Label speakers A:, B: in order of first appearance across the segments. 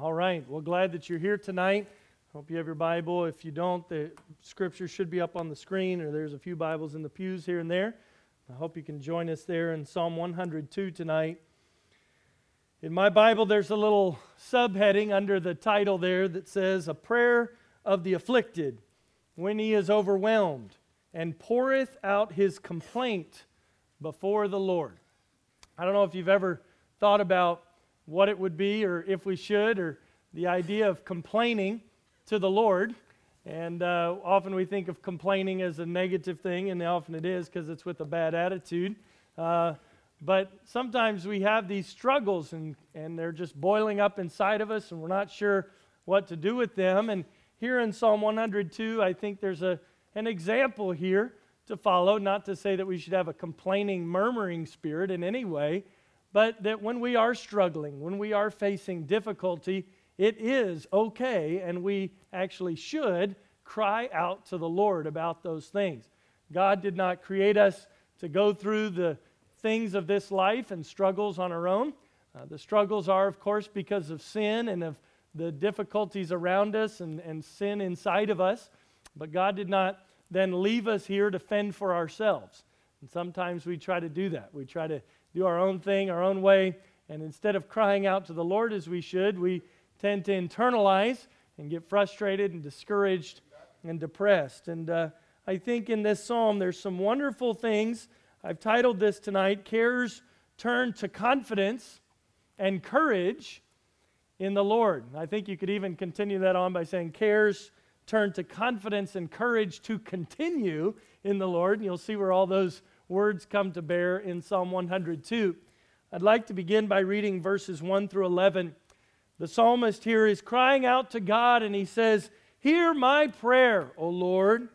A: All right. Well, glad that you're here tonight. Hope you have your Bible. If you don't, the scripture should be up on the screen, or there's a few Bibles in the pews here and there. I hope you can join us there in Psalm 102 tonight. In my Bible, there's a little subheading under the title there that says, A Prayer of the Afflicted when he is overwhelmed and poureth out his complaint before the Lord. I don't know if you've ever thought about what it would be or if we should, or the idea of complaining to the Lord. And uh, often we think of complaining as a negative thing, and often it is because it's with a bad attitude. Uh, but sometimes we have these struggles, and, and they're just boiling up inside of us, and we're not sure what to do with them. And here in Psalm 102, I think there's a, an example here to follow. Not to say that we should have a complaining, murmuring spirit in any way, but that when we are struggling, when we are facing difficulty, it is okay, and we actually should cry out to the Lord about those things. God did not create us to go through the things of this life and struggles on our own. Uh, the struggles are, of course, because of sin and of the difficulties around us and, and sin inside of us. But God did not then leave us here to fend for ourselves. And sometimes we try to do that. We try to do our own thing, our own way. And instead of crying out to the Lord as we should, we tend to internalize and get frustrated and discouraged and depressed. And uh, I think in this psalm, there's some wonderful things. I've titled this tonight, Cares Turn to Confidence and Courage in the Lord. I think you could even continue that on by saying, Cares turn to confidence and courage to continue in the Lord. And you'll see where all those words come to bear in Psalm 102. I'd like to begin by reading verses 1 through 11 the psalmist here is crying out to God and he says, Hear my prayer, O Lord,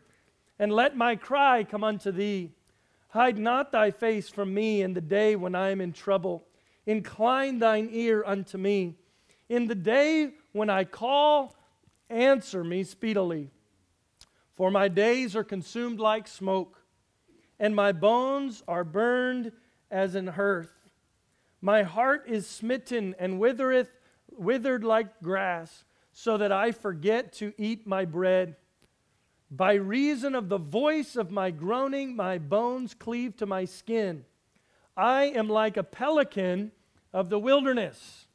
A: and let my cry come unto thee. Hide not thy face from me in the day when I am in trouble. Incline thine ear unto me. In the day when I call, answer me speedily. For my days are consumed like smoke, and my bones are burned as an hearth. My heart is smitten and withereth withered like grass, so that I forget to eat my bread. By reason of the voice of my groaning, my bones cleave to my skin. I am like a pelican of the wilderness.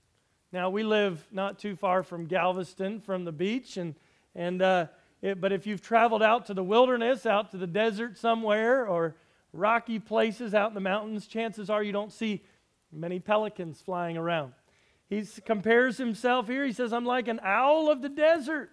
A: Now, we live not too far from Galveston, from the beach, and, and uh, it, but if you've traveled out to the wilderness, out to the desert somewhere, or rocky places out in the mountains, chances are you don't see many pelicans flying around. He compares himself here. He says, I'm like an owl of the desert.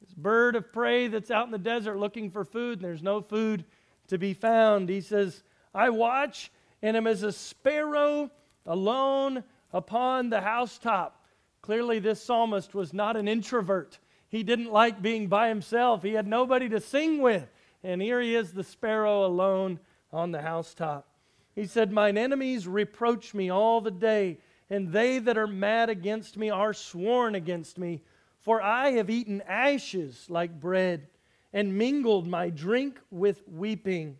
A: This bird of prey that's out in the desert looking for food, and there's no food to be found. He says, I watch and am as a sparrow alone upon the housetop. Clearly, this psalmist was not an introvert. He didn't like being by himself, he had nobody to sing with. And here he is, the sparrow alone on the housetop. He said, Mine enemies reproach me all the day and they that are mad against me are sworn against me. For I have eaten ashes like bread, and mingled my drink with weeping,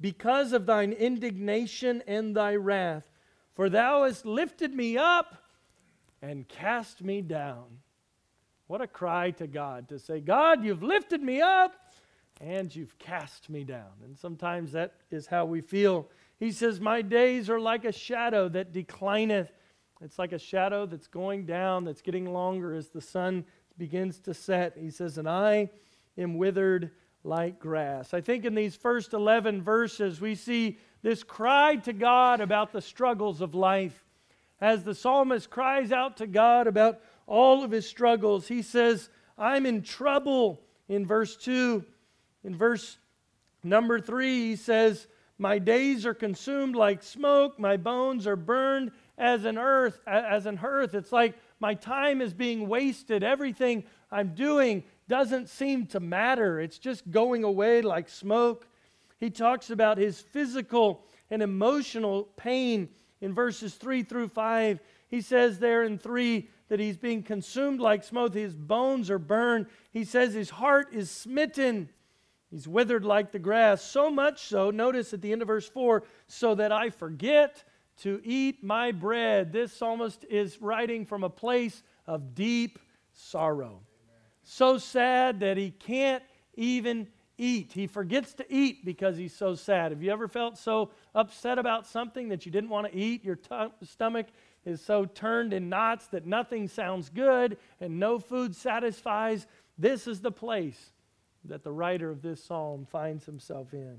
A: because of thine indignation and thy wrath. For thou hast lifted me up and cast me down. What a cry to God to say, God, you've lifted me up and you've cast me down. And sometimes that is how we feel. He says, My days are like a shadow that declineth it's like a shadow that's going down, that's getting longer as the sun begins to set. He says, And I am withered like grass. I think in these first 11 verses, we see this cry to God about the struggles of life. As the psalmist cries out to God about all of his struggles, he says, I'm in trouble. In verse 2. In verse number 3, he says, My days are consumed like smoke, my bones are burned as an earth as an earth it's like my time is being wasted. Everything i'm doing doesn't seem to matter. It's just going away like smoke. He talks about his physical and emotional pain in verses 3 through 5 he says there in 3 that he's being consumed like smoke his bones are burned he says his heart is smitten he's withered like the grass so much so notice at the end of verse 4 so that i forget to eat my bread. This psalmist is writing from a place of deep sorrow. So sad that he can't even eat. He forgets to eat because he's so sad. Have you ever felt so upset about something that you didn't want to eat? Your t- stomach is so turned in knots that nothing sounds good and no food satisfies. This is the place that the writer of this psalm finds himself in.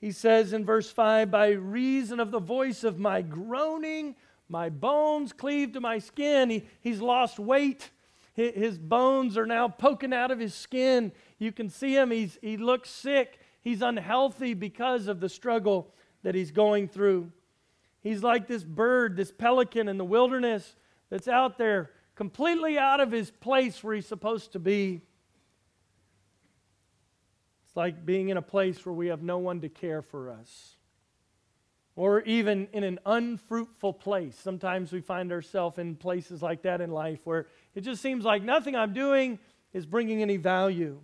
A: He says in verse 5 By reason of the voice of my groaning, my bones cleave to my skin. He, he's lost weight. His bones are now poking out of his skin. You can see him. He's, he looks sick. He's unhealthy because of the struggle that he's going through. He's like this bird, this pelican in the wilderness that's out there completely out of his place where he's supposed to be. It's like being in a place where we have no one to care for us. Or even in an unfruitful place. Sometimes we find ourselves in places like that in life where it just seems like nothing I'm doing is bringing any value.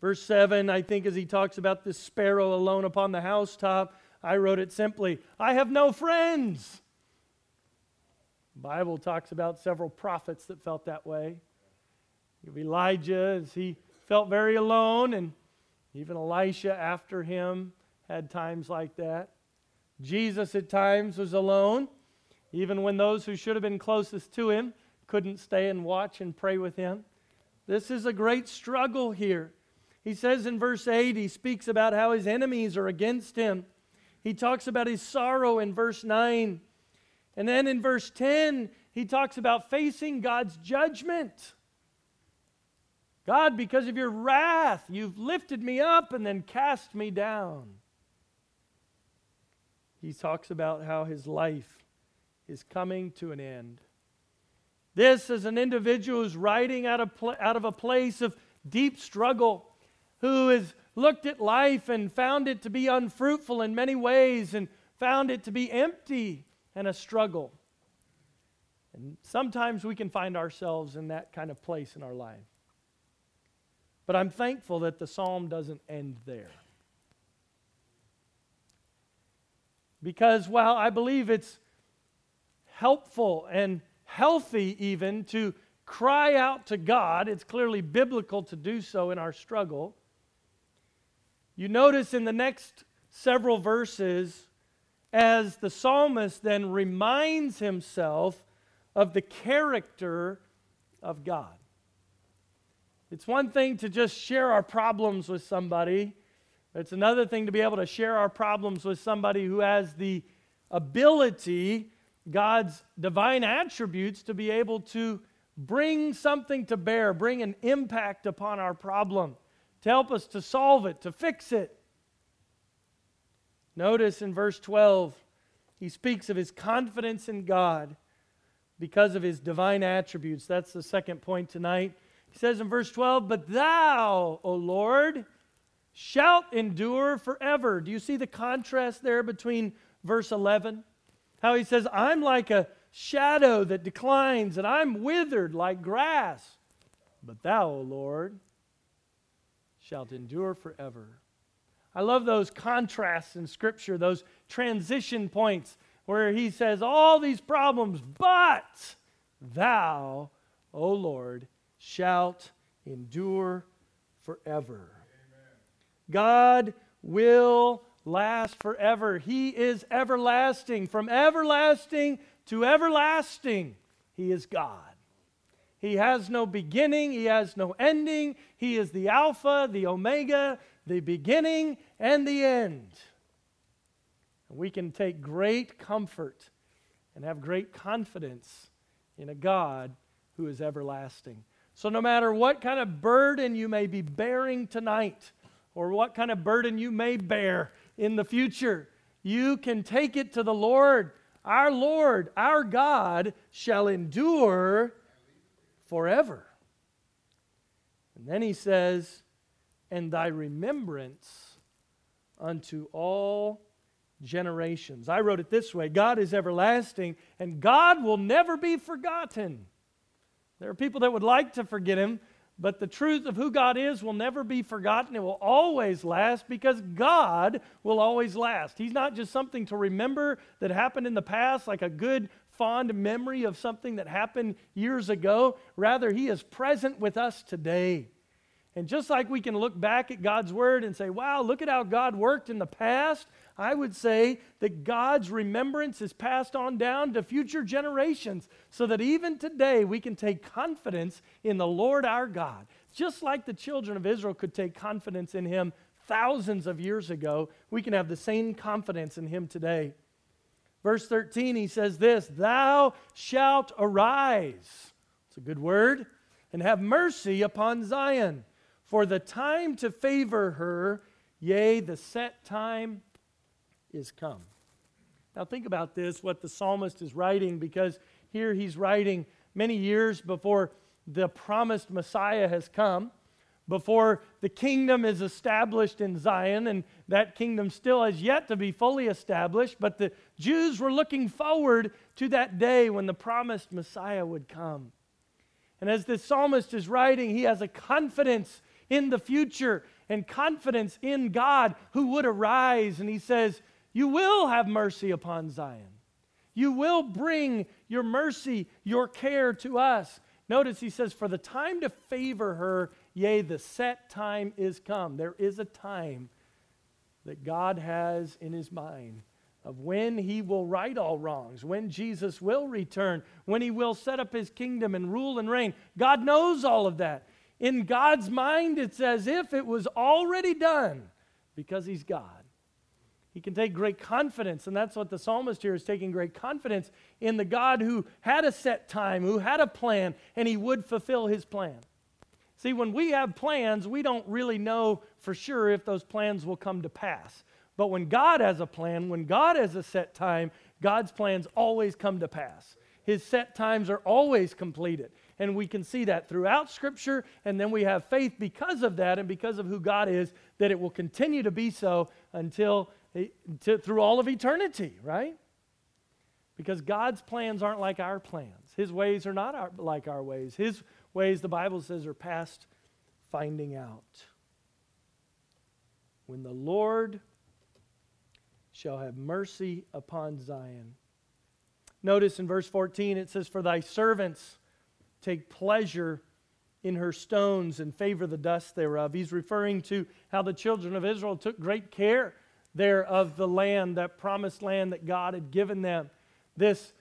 A: Verse 7, I think, as he talks about this sparrow alone upon the housetop, I wrote it simply I have no friends. The Bible talks about several prophets that felt that way. Elijah, as he felt very alone, and even Elisha after him had times like that. Jesus at times was alone, even when those who should have been closest to him couldn't stay and watch and pray with him. This is a great struggle here. He says in verse 8, he speaks about how his enemies are against him. He talks about his sorrow in verse 9. And then in verse 10, he talks about facing God's judgment. God, because of your wrath, you've lifted me up and then cast me down. He talks about how his life is coming to an end. This is an individual who's writing out of, pl- out of a place of deep struggle, who has looked at life and found it to be unfruitful in many ways and found it to be empty and a struggle. And sometimes we can find ourselves in that kind of place in our life. But I'm thankful that the psalm doesn't end there. Because while I believe it's helpful and healthy even to cry out to God, it's clearly biblical to do so in our struggle. You notice in the next several verses, as the psalmist then reminds himself of the character of God. It's one thing to just share our problems with somebody, it's another thing to be able to share our problems with somebody who has the ability, God's divine attributes, to be able to bring something to bear, bring an impact upon our problem, to help us to solve it, to fix it. Notice in verse 12, he speaks of his confidence in God because of his divine attributes. That's the second point tonight. He says in verse 12, But thou, O Lord, shalt endure forever. Do you see the contrast there between verse 11? How he says, I'm like a shadow that declines, and I'm withered like grass. But thou, O Lord, shalt endure forever. I love those contrasts in Scripture, those transition points where he says, All these problems, but thou, O Lord, shalt endure forever. God will last forever. He is everlasting. From everlasting to everlasting, He is God. He has no beginning, He has no ending. He is the Alpha, the Omega, the beginning, and the end. And We can take great comfort and have great confidence in a God who is everlasting. So, no matter what kind of burden you may be bearing tonight, or what kind of burden you may bear in the future, you can take it to the Lord. Our Lord, our God, shall endure forever. And then he says, and thy remembrance unto all generations. I wrote it this way God is everlasting, and God will never be forgotten. There are people that would like to forget him, but the truth of who God is will never be forgotten. It will always last because God will always last. He's not just something to remember that happened in the past, like a good fond memory of something that happened years ago. Rather, He is present with us today. And just like we can look back at God's Word and say, wow, look at how God worked in the past, I would say that God's remembrance is passed on down to future generations so that even today we can take confidence in the Lord our God. Just like the children of Israel could take confidence in Him thousands of years ago, we can have the same confidence in Him today. Verse 13, he says this Thou shalt arise. It's a good word. And have mercy upon Zion for the time to favor her, yea, the set time is come. Now, think about this, what the psalmist is writing, because here he's writing many years before the promised Messiah has come, before the kingdom is established in Zion, and that kingdom still has yet to be fully established. But the Jews were looking forward to that day when the promised Messiah would come. And as the psalmist is writing, he has a confidence in the future and confidence in God who would arise. And he says, You will have mercy upon Zion. You will bring your mercy, your care to us. Notice he says, For the time to favor her, yea, the set time is come. There is a time that God has in his mind of when he will right all wrongs, when Jesus will return, when he will set up his kingdom and rule and reign. God knows all of that. In God's mind, it's as if it was already done because He's God. He can take great confidence, and that's what the psalmist here is taking great confidence in the God who had a set time, who had a plan, and He would fulfill His plan. See, when we have plans, we don't really know for sure if those plans will come to pass. But when God has a plan, when God has a set time, God's plans always come to pass. His set times are always completed. And we can see that throughout Scripture. And then we have faith because of that and because of who God is, that it will continue to be so until eh, to, through all of eternity, right? Because God's plans aren't like our plans. His ways are not our, like our ways. His ways, the Bible says, are past finding out. When the Lord shall have mercy upon Zion. Notice in verse 14 it says, For thy servants take pleasure in her stones and favor the dust thereof. He's referring to how the children of Israel took great care there of the land, that promised land that God had given them. This,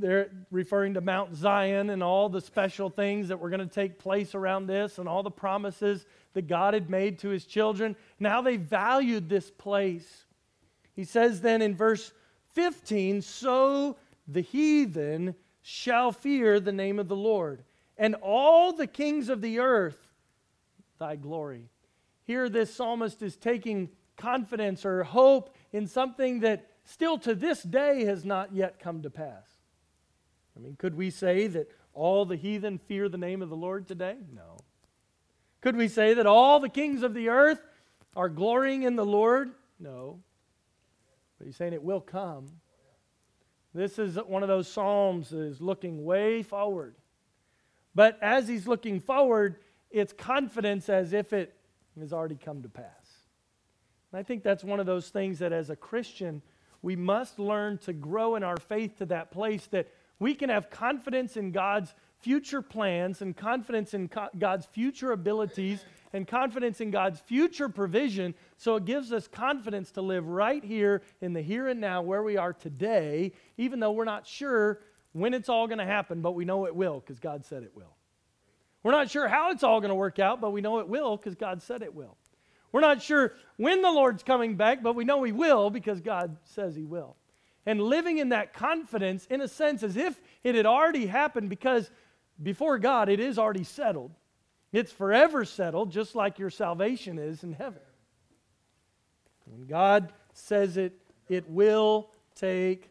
A: they're referring to Mount Zion and all the special things that were going to take place around this and all the promises that God had made to his children. Now they valued this place. He says then in verse 15, So the heathen shall fear the name of the Lord, and all the kings of the earth thy glory. Here, this psalmist is taking confidence or hope in something that still to this day has not yet come to pass. I mean, could we say that all the heathen fear the name of the Lord today? No. Could we say that all the kings of the earth are glorying in the Lord? No. But he's saying it will come. This is one of those Psalms that is looking way forward. But as he's looking forward, it's confidence as if it has already come to pass. And I think that's one of those things that as a Christian, we must learn to grow in our faith to that place that we can have confidence in God's future plans and confidence in God's future abilities and confidence in God's future provision. So it gives us confidence to live right here in the here and now where we are today, even though we're not sure when it's all going to happen, but we know it will because God said it will. We're not sure how it's all going to work out, but we know it will because God said it will. We're not sure when the Lord's coming back, but we know He will because God says He will. And living in that confidence, in a sense, as if it had already happened because before God it is already settled. It's forever settled, just like your salvation is in heaven. When God says it, it will take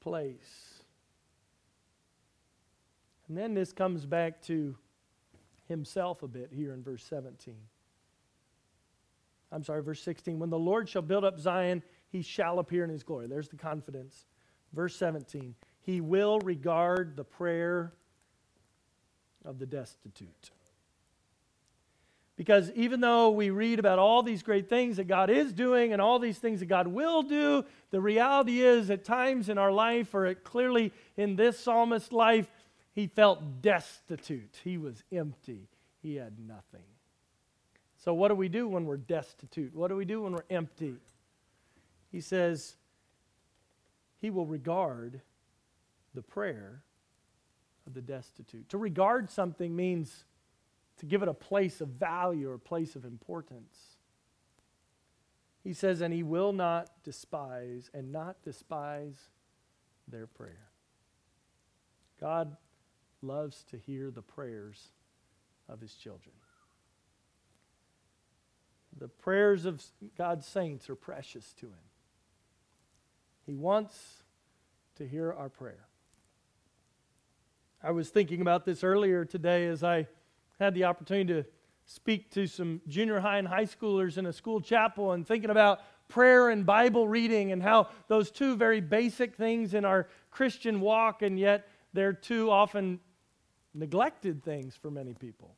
A: place. And then this comes back to himself a bit here in verse 17. I'm sorry, verse 16. When the Lord shall build up Zion, he shall appear in his glory. There's the confidence. Verse 17. He will regard the prayer of the destitute. Because even though we read about all these great things that God is doing and all these things that God will do, the reality is at times in our life, or clearly in this psalmist's life, he felt destitute. He was empty. He had nothing. So, what do we do when we're destitute? What do we do when we're empty? He says, He will regard the prayer of the destitute. To regard something means to give it a place of value or a place of importance. He says, and he will not despise and not despise their prayer. God loves to hear the prayers of his children. The prayers of God's saints are precious to him. He wants to hear our prayer. I was thinking about this earlier today as I had the opportunity to speak to some junior high and high schoolers in a school chapel and thinking about prayer and Bible reading and how those two very basic things in our Christian walk, and yet they're two often neglected things for many people.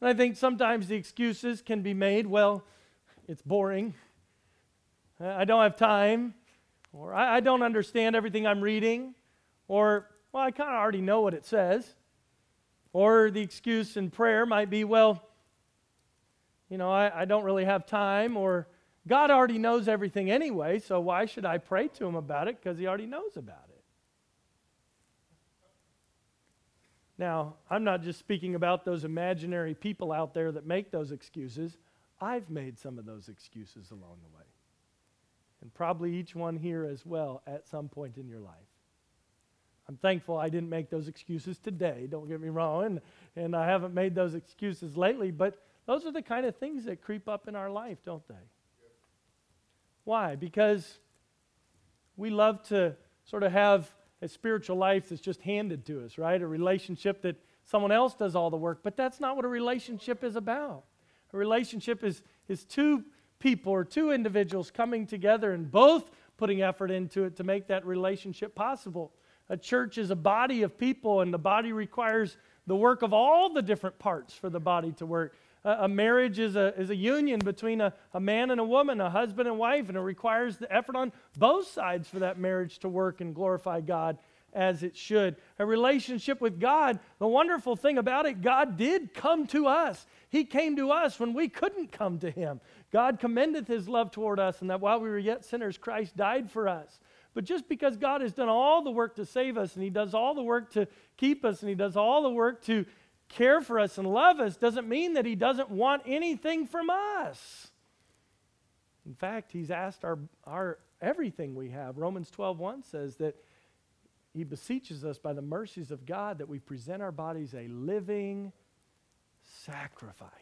A: And I think sometimes the excuses can be made well, it's boring, I don't have time, or I, don't understand everything I'm reading, or, well, I kind of already know what it says. Or the excuse in prayer might be, well, you know, I, I don't really have time, or God already knows everything anyway, so why should I pray to Him about it? Because He already knows about it. Now, I'm not just speaking about those imaginary people out there that make those excuses. I've made some of those excuses along the way. And probably each one here as well at some point in your life. I'm thankful I didn't make those excuses today, don't get me wrong, and, and I haven't made those excuses lately, but those are the kind of things that creep up in our life, don't they? Why? Because we love to sort of have a spiritual life that's just handed to us, right? A relationship that someone else does all the work, but that's not what a relationship is about. A relationship is, is two people or two individuals coming together and both putting effort into it to make that relationship possible. A church is a body of people, and the body requires the work of all the different parts for the body to work. a marriage is a, is a union between a, a man and a woman, a husband and wife, and it requires the effort on both sides for that marriage to work and glorify God as it should. A relationship with God, the wonderful thing about it, God did come to us. He came to us when we couldn't come to Him. God commendeth His love toward us, and that while we were yet sinners, Christ died for us. But just because God has done all the work to save us, and He does all the work to keep us, and He does all the work to care for us and love us, doesn't mean that He doesn't want anything from us. In fact, He's asked our, our everything we have. Romans 12 1 says that He beseeches us by the mercies of God that we present our bodies a living sacrifice.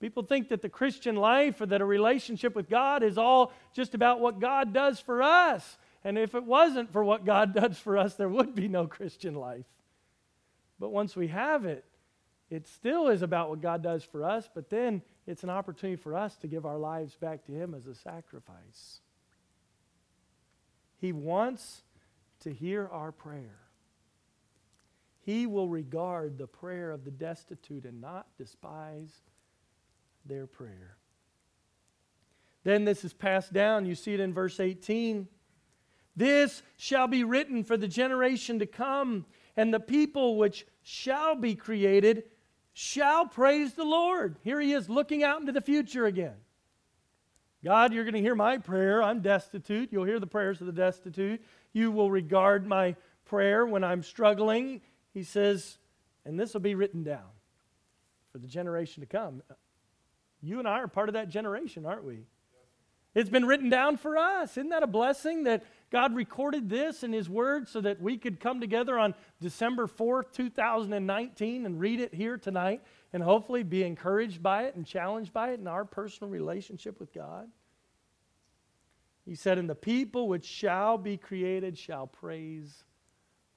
A: People think that the Christian life or that a relationship with God is all just about what God does for us. And if it wasn't for what God does for us, there would be no Christian life. But once we have it, it still is about what God does for us, but then it's an opportunity for us to give our lives back to Him as a sacrifice. He wants to hear our prayer. He will regard the prayer of the destitute and not despise their prayer. Then this is passed down. You see it in verse 18. This shall be written for the generation to come, and the people which shall be created shall praise the Lord. Here he is looking out into the future again. God, you're going to hear my prayer. I'm destitute. You'll hear the prayers of the destitute. You will regard my prayer when I'm struggling. He says, and this will be written down for the generation to come. You and I are part of that generation, aren't we? It's been written down for us. Isn't that a blessing that God recorded this in His Word so that we could come together on December 4th, 2019, and read it here tonight and hopefully be encouraged by it and challenged by it in our personal relationship with God? He said, And the people which shall be created shall praise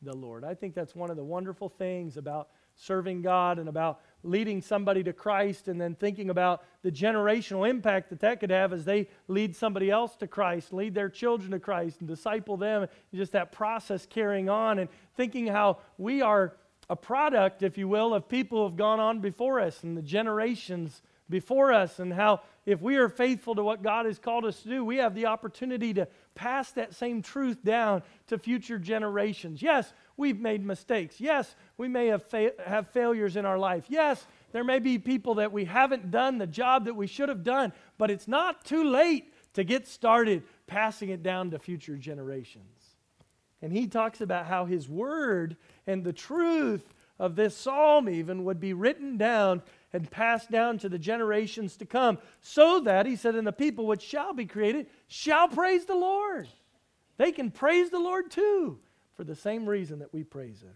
A: the Lord. I think that's one of the wonderful things about serving God and about leading somebody to Christ and then thinking about the generational impact that that could have as they lead somebody else to Christ, lead their children to Christ and disciple them, just that process carrying on and thinking how we are a product, if you will, of people who have gone on before us and the generations before us, and how if we are faithful to what God has called us to do, we have the opportunity to pass that same truth down to future generations. Yes, we've made mistakes. Yes, we may have, fa- have failures in our life. Yes, there may be people that we haven't done the job that we should have done, but it's not too late to get started passing it down to future generations. And he talks about how his word and the truth of this psalm even would be written down and passed down to the generations to come, so that, he said, and the people which shall be created shall praise the Lord. They can praise the Lord too, for the same reason that we praise him.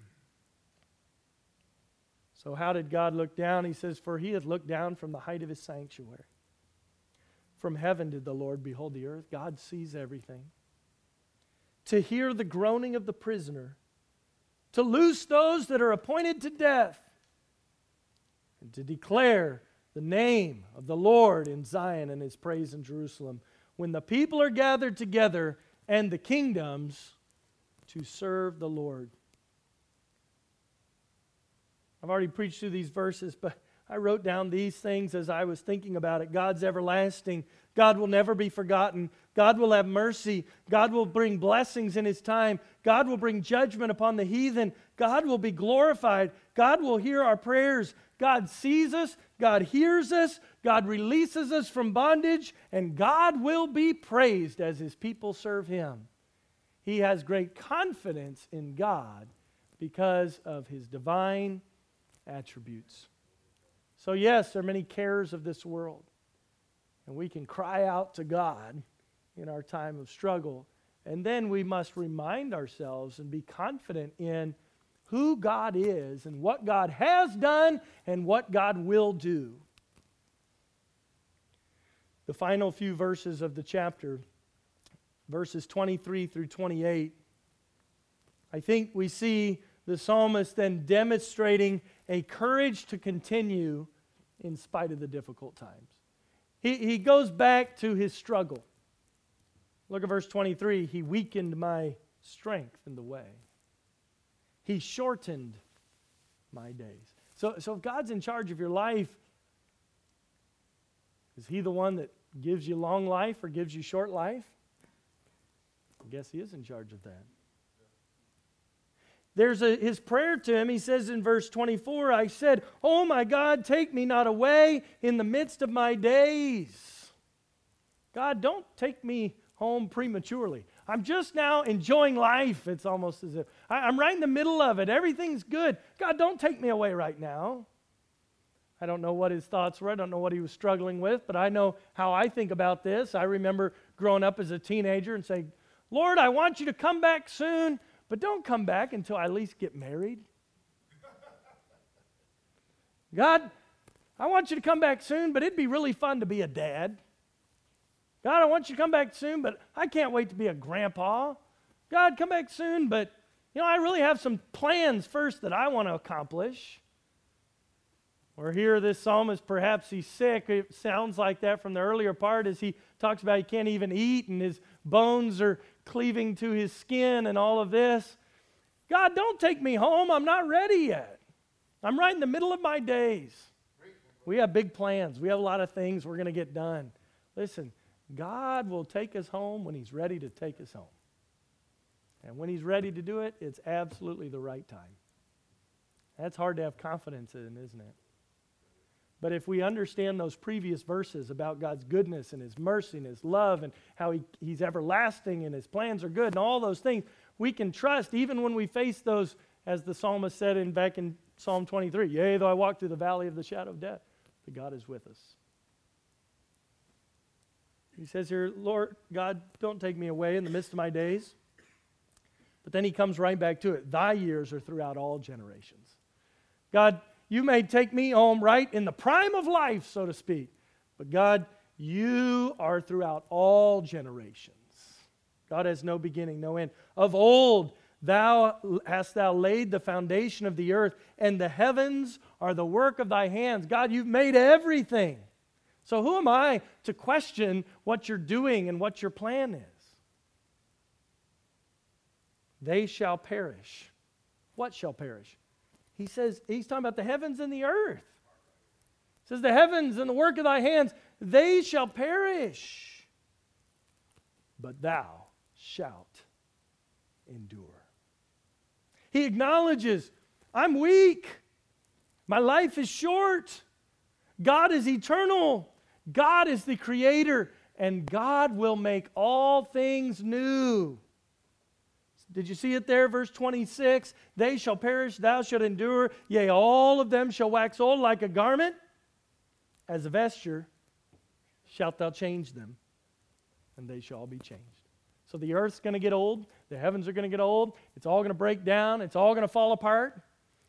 A: So, how did God look down? He says, For he hath looked down from the height of his sanctuary. From heaven did the Lord behold the earth. God sees everything. To hear the groaning of the prisoner, to loose those that are appointed to death, and to declare the name of the Lord in Zion and his praise in Jerusalem. When the people are gathered together and the kingdoms to serve the Lord. I've already preached through these verses, but I wrote down these things as I was thinking about it. God's everlasting. God will never be forgotten. God will have mercy. God will bring blessings in His time. God will bring judgment upon the heathen. God will be glorified. God will hear our prayers. God sees us, God hears us, God releases us from bondage, and God will be praised as his people serve him. He has great confidence in God because of his divine attributes. So, yes, there are many cares of this world, and we can cry out to God in our time of struggle. And then we must remind ourselves and be confident in who God is and what God has done and what God will do. The final few verses of the chapter, verses 23 through 28, I think we see the psalmist then demonstrating a courage to continue in spite of the difficult times. He, he goes back to his struggle. Look at verse 23. He weakened my strength in the way. He shortened my days. So, so if God's in charge of your life, is He the one that gives you long life or gives you short life? I guess He is in charge of that. There's a, his prayer to him. He says in verse 24, I said, Oh my God, take me not away in the midst of my days. God, don't take me home prematurely. I'm just now enjoying life. It's almost as if I, am right in the middle of it. Everything's good. God, don't take me away right now. I don't know what his thoughts were. I don't know what he was struggling with, but I know how I think about this. I remember growing up as a teenager and saying, Lord, I want you to come back soon, but don't come back until I at least get married. God, I want you to come back soon, but it'd be really fun to be a dad. God, I want you to come back soon, but I can't wait to be a grandpa. God, come back soon, but you know, I really have some plans first that I want to accomplish. Or here, this psalmist, perhaps he's sick. It sounds like that from the earlier part as he talks about he can't even eat and his bones are cleaving to his skin and all of this. God, don't take me home. I'm not ready yet. I'm right in the middle of my days. We have big plans, we have a lot of things we're going to get done. Listen, God will take us home when He's ready to take us home. And when He's ready to do it, it's absolutely the right time. That's hard to have confidence in, isn't it? But if we understand those previous verses about God's goodness and His mercy and His love and how he, He's everlasting and His plans are good and all those things, we can trust even when we face those, as the psalmist said in, back in Psalm 23 Yea, though I walk through the valley of the shadow of death, but God is with us. He says here, Lord God, don't take me away in the midst of my days. But then he comes right back to it. Thy years are throughout all generations. God, you may take me home right in the prime of life, so to speak. But God, you are throughout all generations. God has no beginning, no end. Of old, thou hast thou laid the foundation of the earth, and the heavens are the work of thy hands. God, you've made everything. So, who am I to question what you're doing and what your plan is? They shall perish. What shall perish? He says, he's talking about the heavens and the earth. He says, The heavens and the work of thy hands, they shall perish, but thou shalt endure. He acknowledges, I'm weak. My life is short. God is eternal. God is the creator, and God will make all things new. Did you see it there? Verse 26 They shall perish, thou shalt endure. Yea, all of them shall wax old like a garment. As a vesture shalt thou change them, and they shall all be changed. So the earth's going to get old, the heavens are going to get old, it's all going to break down, it's all going to fall apart.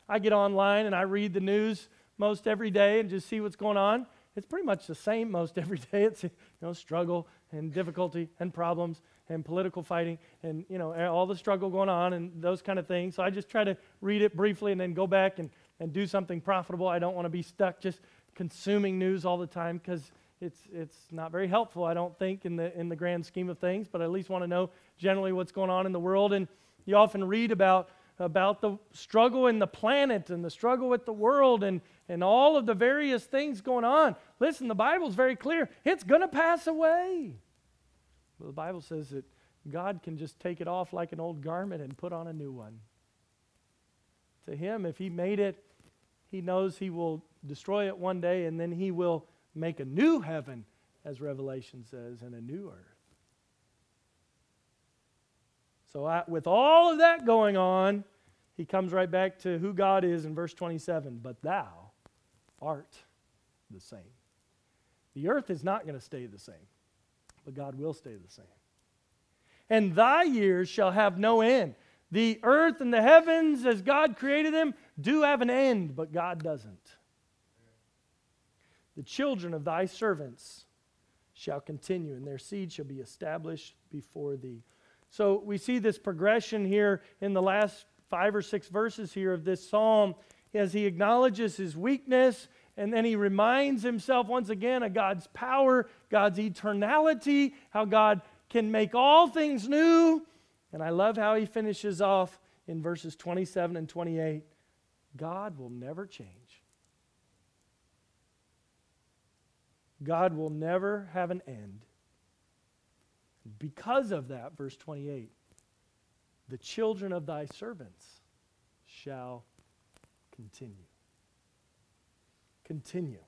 A: I get online and I read the news most every day and just see what's going on. It's pretty much the same most every day. It's you know struggle and difficulty and problems and political fighting and you know all the struggle going on and those kind of things. So I just try to read it briefly and then go back and, and do something profitable. I don't want to be stuck just consuming news all the time because it's it's not very helpful. I don't think in the in the grand scheme of things, but I at least want to know generally what's going on in the world. And you often read about about the struggle in the planet and the struggle with the world and, and all of the various things going on. Listen, the Bible's very clear. It's going to pass away. Well, the Bible says that God can just take it off like an old garment and put on a new one. To Him, if He made it, He knows He will destroy it one day and then He will make a new heaven, as Revelation says, and a new earth. So, I, with all of that going on, he comes right back to who God is in verse 27 But thou art the same. The earth is not going to stay the same, but God will stay the same. And thy years shall have no end. The earth and the heavens, as God created them, do have an end, but God doesn't. The children of thy servants shall continue, and their seed shall be established before thee. So we see this progression here in the last five or six verses here of this psalm as he acknowledges his weakness and then he reminds himself once again of God's power, God's eternality, how God can make all things new. And I love how he finishes off in verses 27 and 28 God will never change. God will never have an end. Because of that, verse 28, the children of thy servants shall continue. Continue.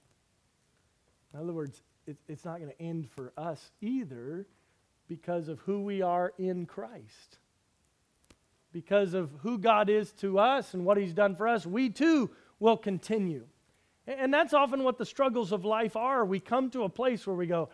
A: In other words, it, it's not going to end for us either because of who we are in Christ. Because of who God is to us and what He's done for us, we too will continue. And that's often what the struggles of life are. We come to a place where we go,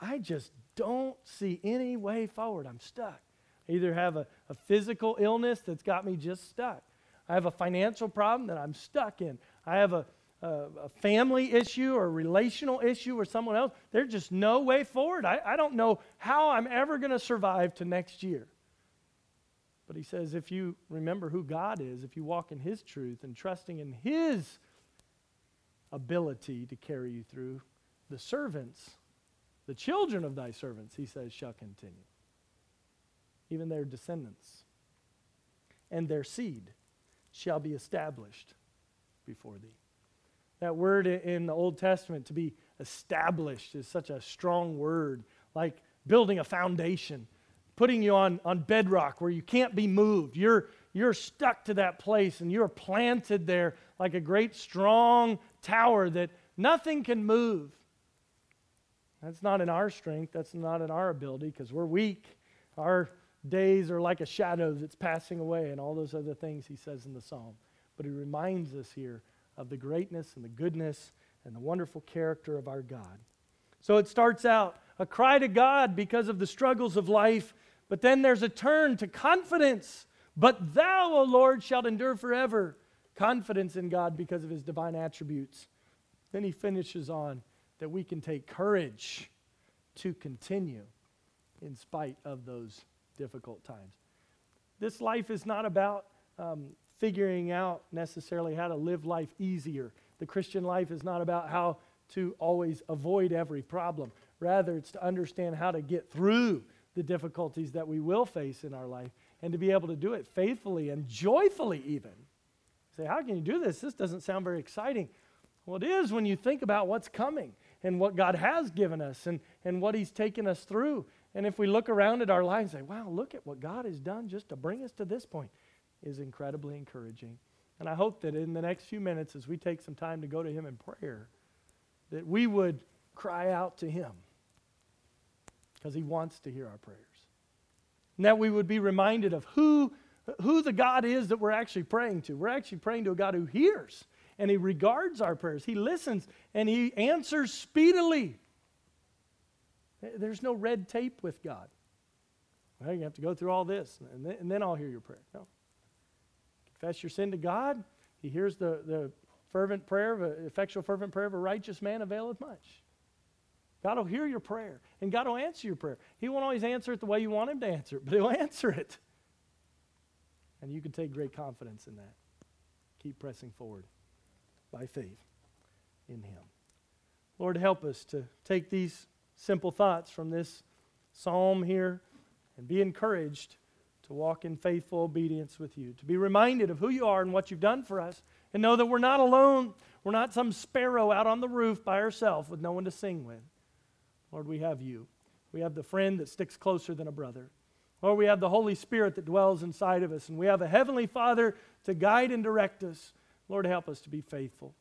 A: I just don't see any way forward. I'm stuck. I either have a, a physical illness that's got me just stuck. I have a financial problem that I'm stuck in. I have a, a, a family issue or relational issue or someone else. There's just no way forward. I, I don't know how I'm ever going to survive to next year. But he says, if you remember who God is, if you walk in his truth and trusting in his ability to carry you through, the servants the children of thy servants, he says, shall continue, even their descendants. And their seed shall be established before thee. That word in the Old Testament, to be established, is such a strong word, like building a foundation, putting you on, on bedrock where you can't be moved. You're, you're stuck to that place and you're planted there like a great strong tower that nothing can move. That's not in our strength. That's not in our ability because we're weak. Our days are like a shadow that's passing away, and all those other things he says in the psalm. But he reminds us here of the greatness and the goodness and the wonderful character of our God. So it starts out a cry to God because of the struggles of life, but then there's a turn to confidence. But thou, O Lord, shalt endure forever. Confidence in God because of his divine attributes. Then he finishes on that we can take courage to continue in spite of those difficult times. This life is not about um, figuring out necessarily how to live life easier. The Christian life is not about how to always avoid every problem. Rather, it's to understand how to get through the difficulties that we will face in our life and to be able to do it faithfully and joyfully, even. Say, how can you do this? This doesn't sound very exciting. Well, it is when you think about what's coming and what God has given us and, and what He's taken us through. And if we look around at our lives and say, wow, look at what God has done just to bring us to this point, is incredibly encouraging. And I hope that in the next few minutes, as we take some time to go to Him in prayer, that we would cry out to Him because He wants to hear our prayers. And that we would be reminded of who, who the God is that we're actually praying to. We're actually praying to a God who hears and He regards our prayers. He listens and He answers speedily. There's no red tape with God. Well, you have to go through all this, and then, and then I'll hear your prayer. No. Confess your sin to God. He hears the, the fervent prayer, of a, effectual fervent prayer of a righteous man availeth much. God will hear your prayer, and God will answer your prayer. He won't always answer it the way you want Him to answer it, but He'll answer it. And you can take great confidence in that. Keep pressing forward by faith in Him. Lord, help us to take these simple thoughts from this psalm here and be encouraged to walk in faithful obedience with you, to be reminded of who you are and what you've done for us, and know that we're not alone. We're not some sparrow out on the roof by ourselves with no one to sing with. Lord, we have you. We have the friend that sticks closer than a brother. Lord, we have the Holy Spirit that dwells inside of us, and we have a Heavenly Father to guide and direct us. Lord, help us to be faithful.